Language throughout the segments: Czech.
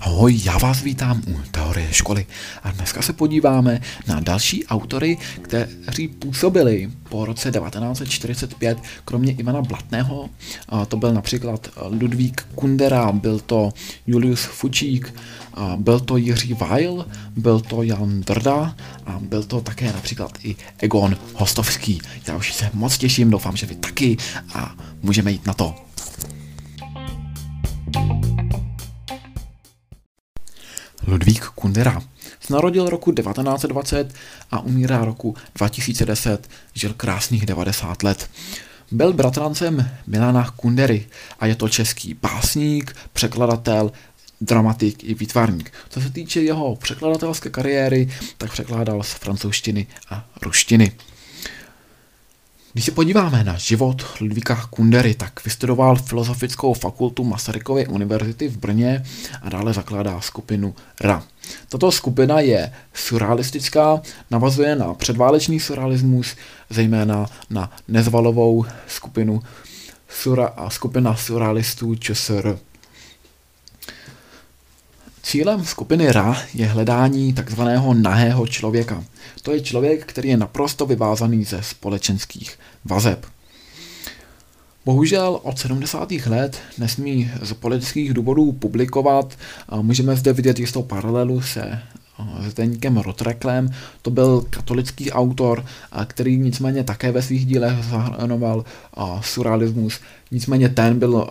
Ahoj, já vás vítám u Teorie školy a dneska se podíváme na další autory, kteří působili po roce 1945, kromě Ivana Blatného. To byl například Ludvík Kundera, byl to Julius Fučík, byl to Jiří Weil, byl to Jan Drda a byl to také například i Egon Hostovský. Já už se moc těším, doufám, že vy taky a můžeme jít na to. Ludvík Kundera se narodil roku 1920 a umírá roku 2010, žil krásných 90 let. Byl bratrancem Milana Kundery a je to český básník, překladatel, dramatik i výtvarník. Co se týče jeho překladatelské kariéry, tak překládal z francouzštiny a ruštiny. Když se podíváme na život Ludvíka Kundery, tak vystudoval Filozofickou fakultu Masarykovy univerzity v Brně a dále zakládá skupinu RA. Tato skupina je surrealistická, navazuje na předválečný surrealismus, zejména na nezvalovou skupinu sura a skupina surrealistů ČSR. Cílem skupiny RA je hledání takzvaného nahého člověka. To je člověk, který je naprosto vyvázaný ze společenských vazeb. Bohužel od 70. let nesmí z politických důvodů publikovat. Můžeme zde vidět jistou paralelu se Zdeňkem Rotreklem. To byl katolický autor, který nicméně také ve svých dílech zahrnoval surrealismus. Nicméně ten byl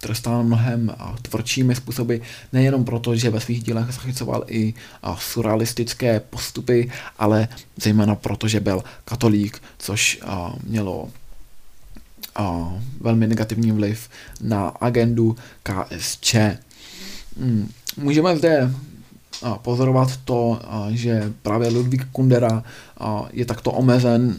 trestán mnohem tvrdšími způsoby, nejenom proto, že ve svých dílech zachycoval i surrealistické postupy, ale zejména proto, že byl katolík, což mělo velmi negativní vliv na agendu KSČ. Hmm, můžeme zde pozorovat to, že právě Ludvík Kundera je takto omezen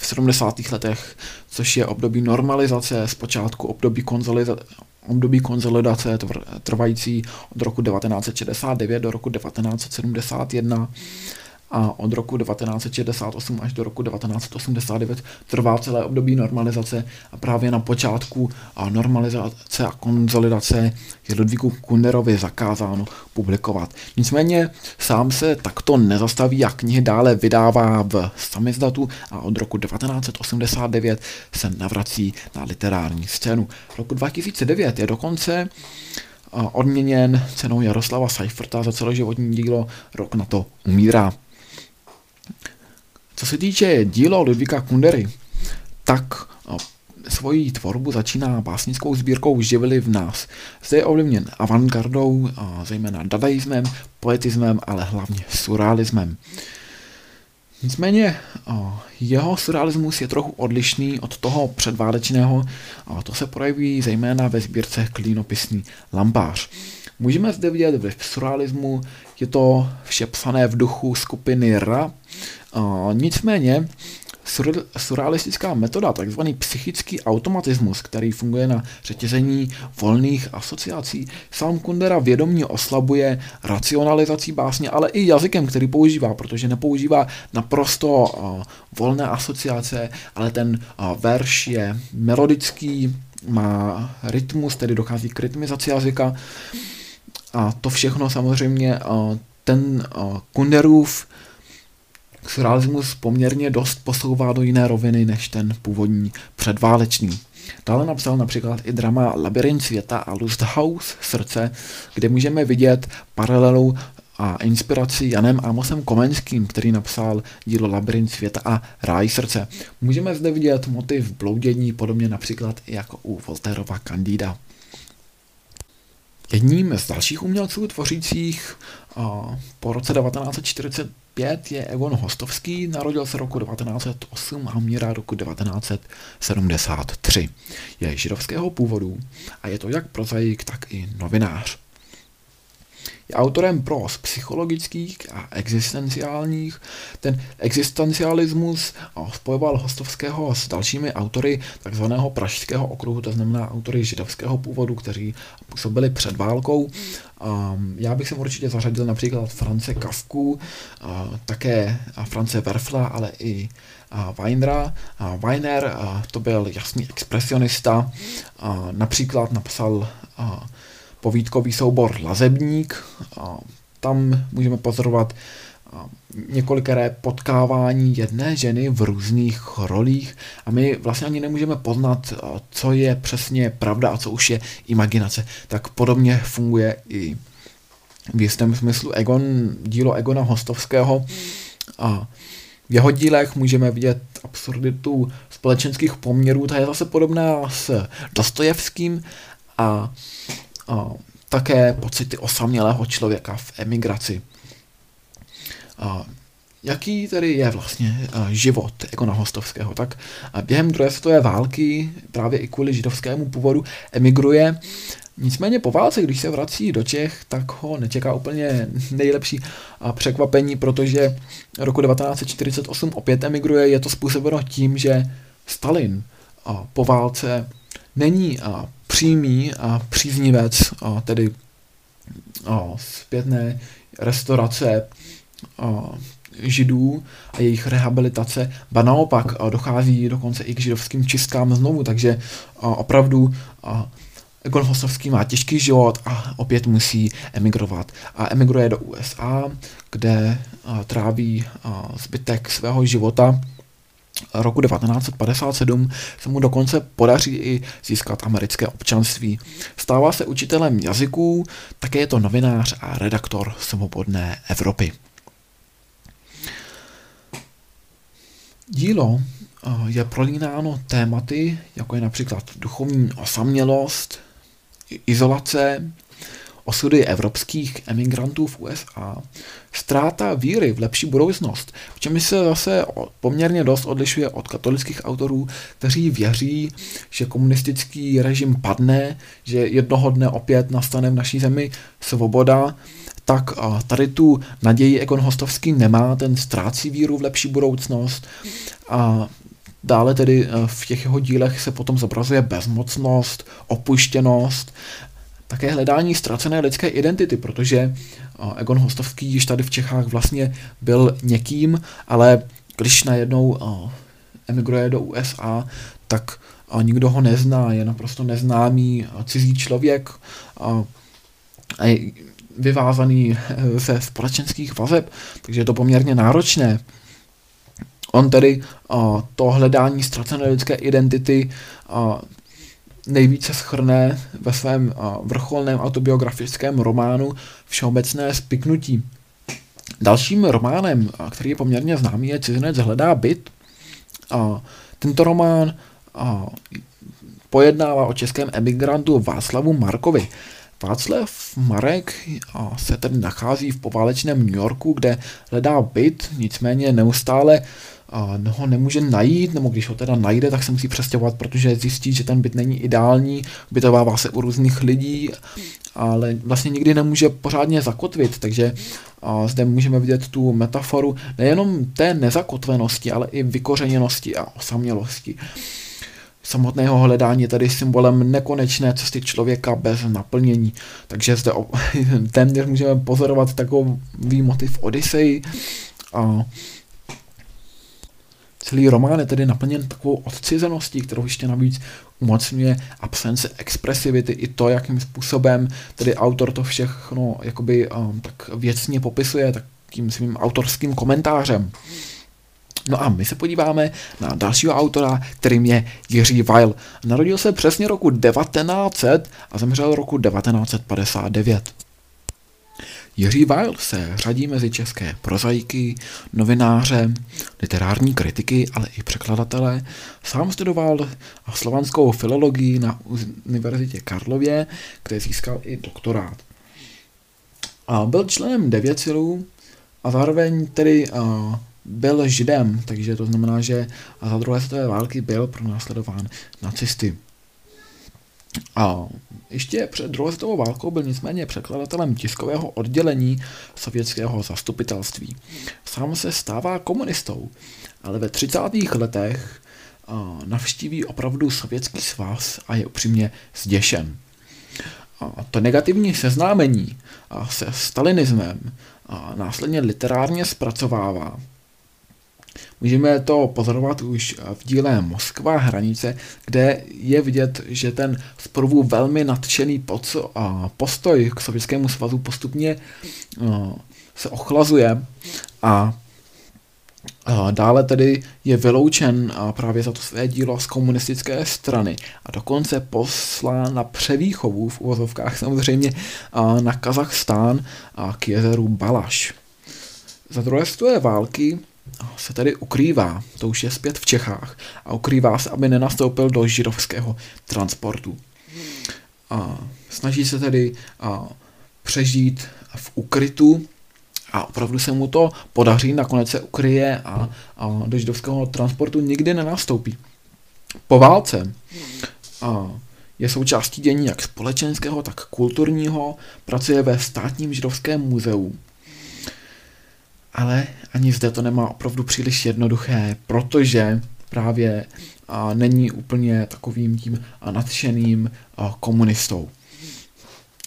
v 70. letech, což je období normalizace, zpočátku období konsolidace, období konsolidace trvající od roku 1969 do roku 1971 a od roku 1968 až do roku 1989 trvá celé období normalizace a právě na počátku normalizace a konsolidace je Ludvíku Kunderovi zakázáno publikovat. Nicméně sám se takto nezastaví a knihy dále vydává v samizdatu a od roku 1989 se navrací na literární scénu. Roku 2009 je dokonce odměněn cenou Jaroslava Seiferta za celoživotní dílo, rok na to umírá. Co se týče dílo Ludvíka Kundery, tak svoji tvorbu začíná básnickou sbírkou Živili v nás. Zde je ovlivněn avantgardou, zejména dadaismem, poetismem, ale hlavně surrealismem. Nicméně jeho surrealismus je trochu odlišný od toho předválečného a to se projeví zejména ve sbírce Klínopisný lampář. Můžeme zde vidět v surrealismu, je to vše psané v duchu skupiny Ra, nicméně surrealistická metoda, takzvaný psychický automatismus, který funguje na řetězení volných asociací, sám Kundera vědomně oslabuje racionalizací básně, ale i jazykem, který používá, protože nepoužívá naprosto uh, volné asociace, ale ten uh, verš je melodický, má rytmus, tedy dochází k rytmizaci jazyka a to všechno samozřejmě ten Kunderův surrealismus poměrně dost posouvá do jiné roviny než ten původní předválečný. Dále napsal například i drama Labyrint světa a Lusthaus srdce, kde můžeme vidět paralelu a inspiraci Janem Amosem Komenským, který napsal dílo Labyrint světa a Ráj srdce. Můžeme zde vidět motiv bloudění, podobně například jako u Volterova Candida. Jedním z dalších umělců tvořících po roce 1945 je Egon Hostovský, narodil se roku 1908 a umírá roku 1973. Je židovského původu a je to jak prozaik, tak i novinář. Je autorem pros psychologických a existenciálních. Ten existencialismus spojoval Hostovského s dalšími autory takzvaného pražského okruhu, to znamená autory židovského původu, kteří působili před válkou. Já bych sem určitě zařadil například France Kafku, také France Werfla, ale i Weinera. Weiner to byl jasný expresionista, například napsal povídkový soubor Lazebník. Tam můžeme pozorovat několikeré potkávání jedné ženy v různých rolích a my vlastně ani nemůžeme poznat, co je přesně pravda a co už je imaginace. Tak podobně funguje i v jistém smyslu Egon, dílo Egona Hostovského. A v jeho dílech můžeme vidět absurditu společenských poměrů, ta je zase podobná s Dostojevským a a také pocity osamělého člověka v emigraci. A jaký tedy je vlastně život Egona Hostovského? Tak během druhé světové války právě i kvůli židovskému původu emigruje. Nicméně po válce, když se vrací do Čech, tak ho nečeká úplně nejlepší překvapení, protože roku 1948 opět emigruje. Je to způsobeno tím, že Stalin po válce není přímý a příznivec, a tedy a zpětné restaurace a židů a jejich rehabilitace, ba naopak a dochází dokonce i k židovským čistkám znovu, takže a opravdu a Egon Hostovský má těžký život a opět musí emigrovat. A emigruje do USA, kde a, tráví a, zbytek svého života roku 1957 se mu dokonce podaří i získat americké občanství. Stává se učitelem jazyků, také je to novinář a redaktor Svobodné Evropy. Dílo eh, je prolínáno tématy, jako je například duchovní osamělost, izolace, osudy evropských emigrantů v USA, ztráta víry v lepší budoucnost, v čem se zase poměrně dost odlišuje od katolických autorů, kteří věří, že komunistický režim padne, že jednoho dne opět nastane v naší zemi svoboda, tak tady tu naději Ekon Hostovský nemá, ten ztrácí víru v lepší budoucnost. A Dále tedy v těch jeho dílech se potom zobrazuje bezmocnost, opuštěnost také hledání ztracené lidské identity, protože Egon Hostovský již tady v Čechách vlastně byl někým, ale když najednou emigruje do USA, tak nikdo ho nezná, je naprosto neznámý cizí člověk vyvázaný ze společenských vazeb, takže je to poměrně náročné. On tedy to hledání ztracené lidské identity nejvíce schrne ve svém vrcholném autobiografickém románu Všeobecné spiknutí. Dalším románem, který je poměrně známý, je Cizinec hledá byt. Tento román pojednává o českém emigrantu Václavu Markovi. Václav Marek se tedy nachází v poválečném New Yorku, kde hledá byt, nicméně neustále ho nemůže najít, nebo když ho teda najde, tak se musí přestěhovat, protože zjistí, že ten byt není ideální, bytovává se u různých lidí, ale vlastně nikdy nemůže pořádně zakotvit, takže a zde můžeme vidět tu metaforu nejenom té nezakotvenosti, ale i vykořeněnosti a osamělosti. Samotného hledání je tady symbolem nekonečné cesty člověka bez naplnění. Takže zde téměř můžeme pozorovat takový motiv Odyssey. A Celý román je tedy naplněn takovou odcizeností, kterou ještě navíc umocňuje absence expresivity i to, jakým způsobem tedy autor to všechno jakoby um, tak věcně popisuje takým svým autorským komentářem. No a my se podíváme na dalšího autora, kterým je Jiří Weil. Narodil se přesně roku 1900 a zemřel roku 1959. Jiří Weil se řadí mezi české prozaiky, novináře, literární kritiky, ale i překladatele. Sám studoval slovanskou filologii na Univerzitě Karlově, kde získal i doktorát. A byl členem Devěcilů a zároveň tedy byl židem, takže to znamená, že za druhé světové války byl pronásledován nacisty. A ještě před druhou světovou válkou byl nicméně překladatelem tiskového oddělení sovětského zastupitelství. Sám se stává komunistou, ale ve 30. letech navštíví opravdu sovětský svaz a je upřímně zděšen. A to negativní seznámení se stalinismem následně literárně zpracovává. Můžeme to pozorovat už v díle Moskva hranice, kde je vidět, že ten zprvu velmi nadšený postoj k Sovětskému svazu postupně se ochlazuje a Dále tedy je vyloučen právě za to své dílo z komunistické strany a dokonce poslán na převýchovu v uvozovkách samozřejmě na Kazachstán a k jezeru Balaš. Za druhé světové války se tedy ukrývá, to už je zpět v Čechách, a ukrývá se, aby nenastoupil do židovského transportu. A snaží se tedy a, přežít v ukrytu a opravdu se mu to podaří, nakonec se ukryje a, a do židovského transportu nikdy nenastoupí. Po válce a, je součástí dění jak společenského, tak kulturního, pracuje ve státním židovském muzeu. Ale ani zde to nemá opravdu příliš jednoduché, protože právě a, není úplně takovým tím a, nadšeným a, komunistou.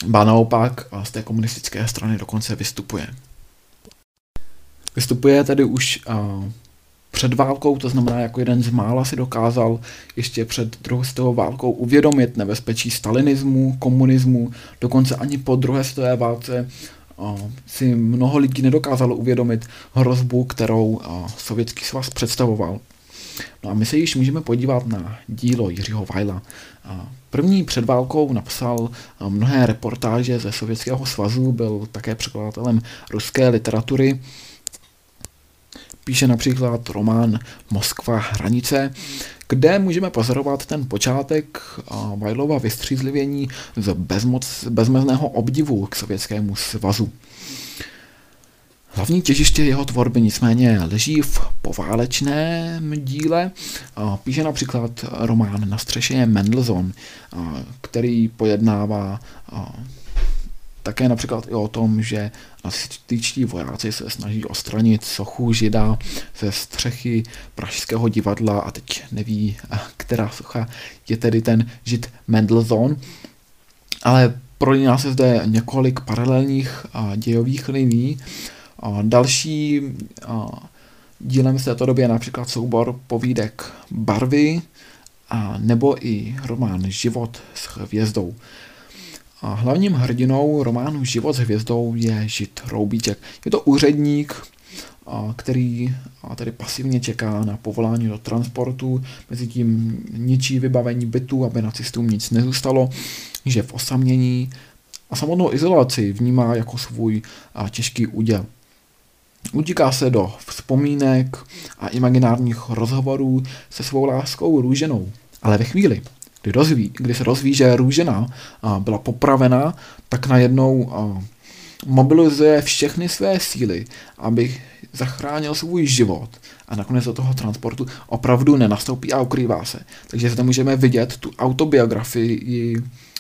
Ba naopak a, z té komunistické strany dokonce vystupuje. Vystupuje tedy už uh, před válkou, to znamená jako jeden z mála si dokázal ještě před druhou světovou válkou uvědomit nebezpečí stalinismu, komunismu, dokonce ani po druhé světové válce si mnoho lidí nedokázalo uvědomit hrozbu, kterou Sovětský svaz představoval. No a my se již můžeme podívat na dílo Jiřího Vajla. První před válkou napsal mnohé reportáže ze Sovětského svazu, byl také překladatelem ruské literatury píše například román Moskva hranice, kde můžeme pozorovat ten počátek Vajlova vystřízlivění z bezmoc, bezmezného obdivu k Sovětskému svazu. Hlavní těžiště jeho tvorby nicméně leží v poválečném díle. Píše například román Na střeše je Mendelssohn, který pojednává také například i o tom, že nacističtí vojáci se snaží odstranit sochu žida ze střechy pražského divadla a teď neví, která socha je tedy ten žid Mendelssohn. Ale prolíná se zde několik paralelních dějových liní. Další dílem z této doby je například soubor povídek Barvy a nebo i román Život s hvězdou. A hlavním hrdinou románu Život s hvězdou je Žid Roubíček. Je to úředník, který tady pasivně čeká na povolání do transportu, mezi tím ničí vybavení bytu, aby nacistům nic nezůstalo, že v osamění a samotnou izolaci vnímá jako svůj těžký úděl. Utíká se do vzpomínek a imaginárních rozhovorů se svou láskou růženou. Ale ve chvíli, kdy, rozví, kdy se rozví, že Růžena byla popravena, tak najednou mobilizuje všechny své síly, aby zachránil svůj život a nakonec do toho transportu opravdu nenastoupí a ukrývá se. Takže zde můžeme vidět tu autobiografii,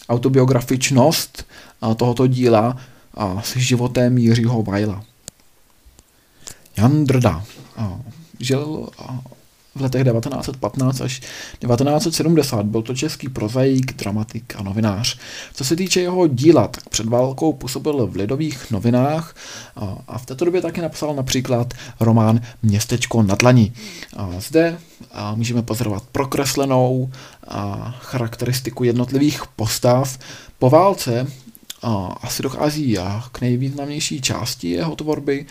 autobiografičnost tohoto díla s životem Jiřího Vajla. Jan Drda žil v letech 1915 až 1970. Byl to český prozaik, dramatik a novinář. Co se týče jeho díla, tak před válkou působil v lidových novinách a v této době taky napsal například román Městečko na dlani. A zde můžeme pozorovat prokreslenou charakteristiku jednotlivých postav. Po válce asi dochází k nejvýznamnější části jeho tvorby,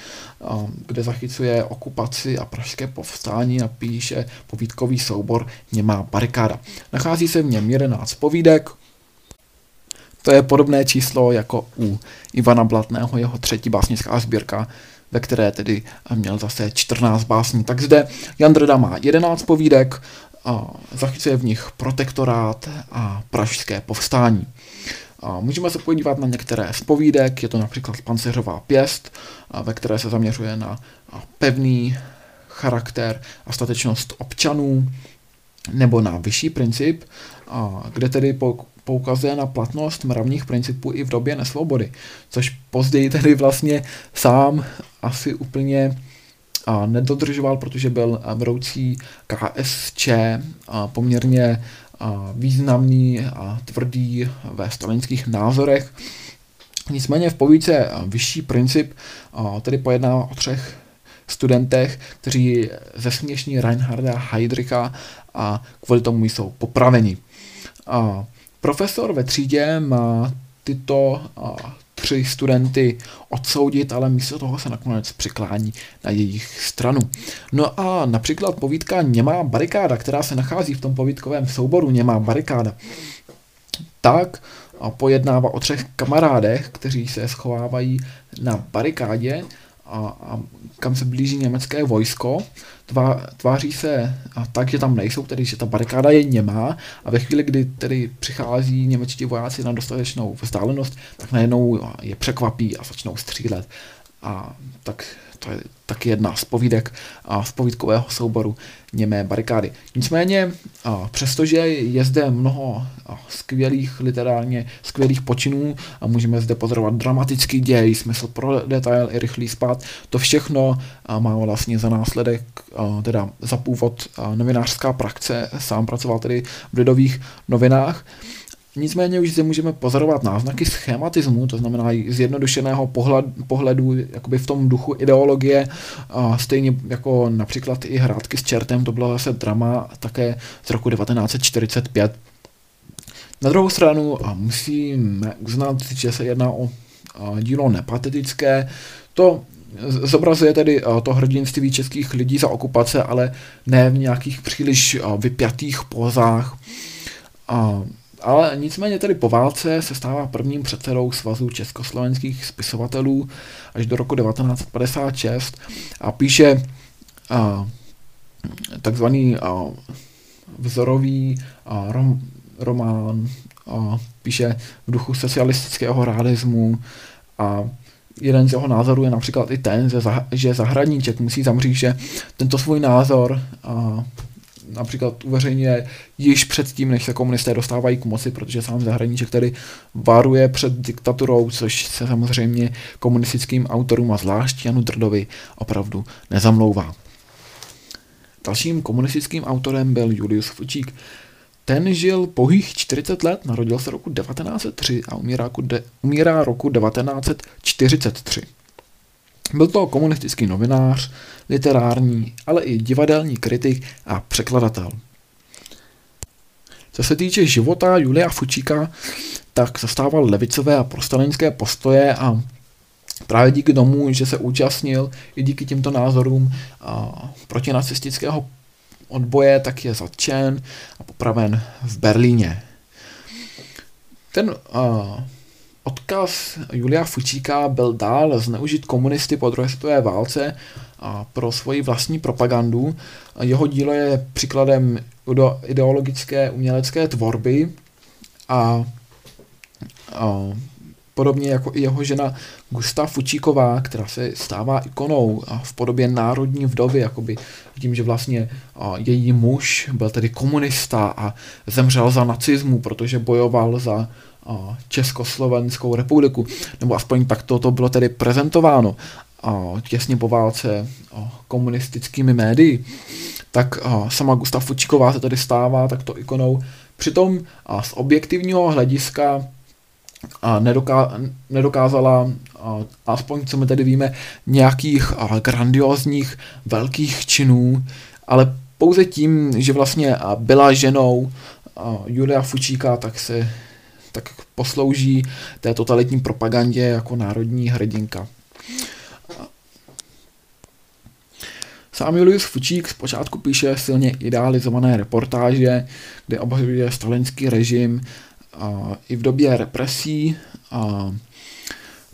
kde zachycuje okupaci a pražské povstání a píše povídkový soubor Němá barikáda. Nachází se v něm 11 povídek, to je podobné číslo jako u Ivana Blatného, jeho třetí básnická sbírka, ve které tedy měl zase 14 básní. Tak zde Jan Dreda má 11 povídek, a zachycuje v nich protektorát a pražské povstání. A můžeme se podívat na některé z povídek, je to například Panceřová pěst, ve které se zaměřuje na pevný charakter a statečnost občanů. nebo na vyšší princip, kde tedy poukazuje na platnost mravních principů i v době nesvobody, což později tedy vlastně sám asi úplně nedodržoval, protože byl vedoucí KSČ poměrně významný a tvrdý ve stalinských názorech. Nicméně v povídce vyšší princip tedy pojednává o třech studentech, kteří zesměšní Reinharda Heydricha a kvůli tomu jsou popraveni. Profesor ve třídě má tyto tři studenty odsoudit, ale místo toho se nakonec přiklání na jejich stranu. No a například povídka Němá barikáda, která se nachází v tom povídkovém souboru Němá barikáda, tak pojednává o třech kamarádech, kteří se schovávají na barikádě a, a kam se blíží německé vojsko, tvá, tváří se a tak, že tam nejsou, tedy že ta barikáda je němá a ve chvíli, kdy tedy přichází němečtí vojáci na dostatečnou vzdálenost, tak najednou je překvapí a začnou střílet. A tak to je taky jedna z povídek a z povídkového souboru Němé barikády. Nicméně, a přestože je zde mnoho skvělých literárně skvělých počinů a můžeme zde pozorovat dramatický děj, smysl pro detail i rychlý spát, to všechno má vlastně za následek, teda za původ novinářská praxe, sám pracoval tedy v lidových novinách Nicméně už zde můžeme pozorovat náznaky schématismu, to znamená zjednodušeného pohled, pohledu jakoby v tom duchu ideologie, a stejně jako například i Hrádky s čertem, to bylo zase drama také z roku 1945. Na druhou stranu musíme uznat, že se jedná o dílo nepatetické, to zobrazuje tedy to hrdinství českých lidí za okupace, ale ne v nějakých příliš vypjatých pozách. Ale nicméně tedy po válce se stává prvním předsedou Svazu československých spisovatelů až do roku 1956 a píše a, takzvaný a, vzorový a, rom, román, a, píše v duchu socialistického realismu a jeden z jeho názorů je například i ten, že zahradníček musí zamřít, že tento svůj názor a, například uveřejňuje již předtím, než se komunisté dostávají k moci, protože sám zahraničí, který varuje před diktaturou, což se samozřejmě komunistickým autorům a zvlášť Janu Drdovi opravdu nezamlouvá. Dalším komunistickým autorem byl Julius Fučík. Ten žil pouhých 40 let, narodil se roku 1903 a umírá roku 1943. Byl to komunistický novinář, literární, ale i divadelní kritik a překladatel. Co se týče života Julia Fučíka, tak zastával levicové a prostalinské postoje a právě díky tomu, že se účastnil i díky těmto názorům protinacistického odboje, tak je zatčen a popraven v Berlíně. Ten a, odkaz Julia Fučíka byl dál zneužit komunisty po druhé světové válce a pro svoji vlastní propagandu. Jeho dílo je příkladem ideologické umělecké tvorby a, a podobně jako i jeho žena Gusta Fučíková, která se stává ikonou a v podobě národní vdovy, jakoby tím, že vlastně a, její muž byl tedy komunista a zemřel za nacismu, protože bojoval za a, Československou republiku, nebo aspoň takto to bylo tedy prezentováno těsně po válce komunistickými médii, tak sama Gustav Fučíková se tady stává takto ikonou. Přitom z objektivního hlediska nedoká, nedokázala, aspoň co my tady víme, nějakých grandiozních velkých činů, ale pouze tím, že vlastně byla ženou Julia Fučíka, tak se tak poslouží té totalitní propagandě jako národní hrdinka. Sám Julius Fučík zpočátku píše silně idealizované reportáže, kde obhajuje stalinský režim a i v době represí.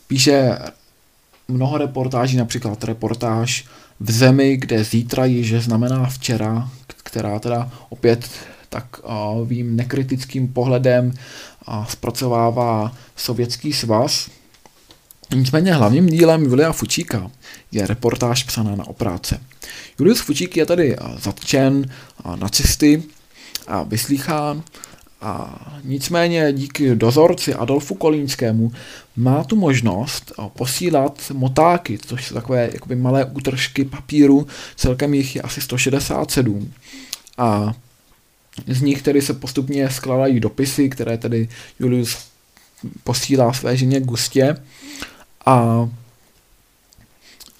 Píše mnoho reportáží, například reportáž v zemi, kde zítra již znamená včera, která teda opět tak vím nekritickým pohledem zpracovává Sovětský svaz. Nicméně hlavním dílem Julia Fučíka je reportáž psaná na opráce. Julius Fučík je tady zatčen nacisty a vyslýchán. A nicméně díky dozorci Adolfu Kolínskému má tu možnost posílat motáky, což jsou takové jakoby malé útržky papíru, celkem jich je asi 167. A z nich tedy se postupně skládají dopisy, které tedy Julius posílá své ženě Gustě. A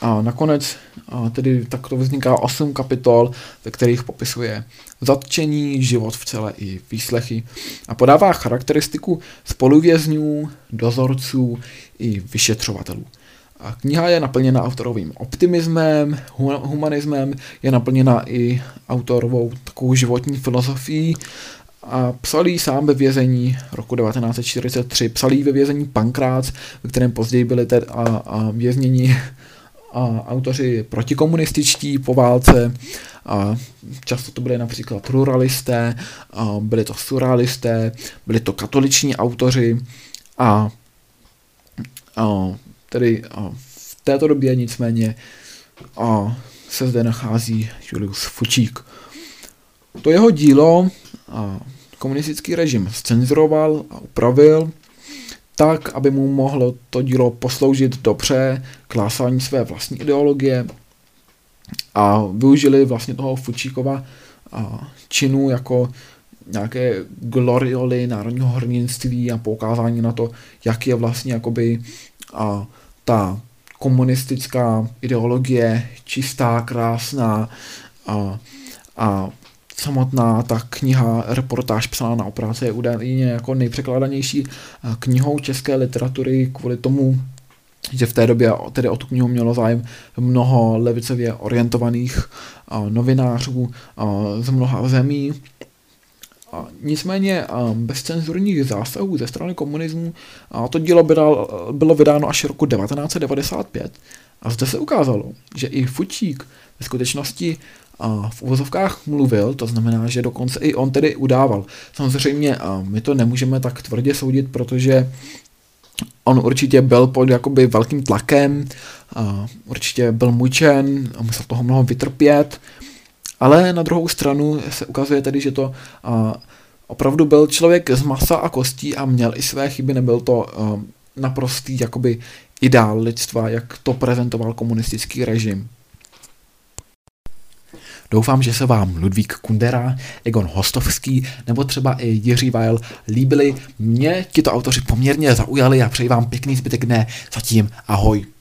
a nakonec a tedy takto vzniká osm kapitol, ve kterých popisuje zatčení, život v celé i výslechy a podává charakteristiku spoluvězňů, dozorců i vyšetřovatelů. A kniha je naplněna autorovým optimismem, humanismem, je naplněna i autorovou takovou životní filozofií a psal sám ve vězení roku 1943, psal ve vězení Pankrác, ve kterém později byli tedy a, a vězněni autoři protikomunističtí po válce, a často to byly například ruralisté, a byli to surrealisté, byli to katoliční autoři a, a tedy a v této době nicméně a se zde nachází Julius Fučík. To jeho dílo a komunistický režim scenzuroval a upravil, tak, aby mu mohlo to dílo posloužit dobře k hlásání své vlastní ideologie a využili vlastně toho Fučíkova činu jako nějaké glorioly národního hrdinství a poukázání na to, jak je vlastně jakoby a, ta komunistická ideologie čistá, krásná a, a samotná ta kniha, reportáž psaná na opráce je údajně jako nejpřekladanější knihou české literatury kvůli tomu, že v té době tedy o tu knihu mělo zájem mnoho levicově orientovaných novinářů z mnoha zemí. Nicméně bez cenzurních zásahů ze strany komunismu to dílo bylo, vydáno až roku 1995 a zde se ukázalo, že i Fučík ve skutečnosti v uvozovkách mluvil, to znamená, že dokonce i on tedy udával. Samozřejmě my to nemůžeme tak tvrdě soudit, protože on určitě byl pod jakoby velkým tlakem, a určitě byl mučen, musel toho mnoho vytrpět, ale na druhou stranu se ukazuje tedy, že to a, opravdu byl člověk z masa a kostí a měl i své chyby, nebyl to a, naprostý jakoby ideál lidstva, jak to prezentoval komunistický režim. Doufám, že se vám Ludvík Kundera, Egon Hostovský nebo třeba i Jiří Weil líbili. Mě tito autoři poměrně zaujali a přeji vám pěkný zbytek dne. Zatím ahoj.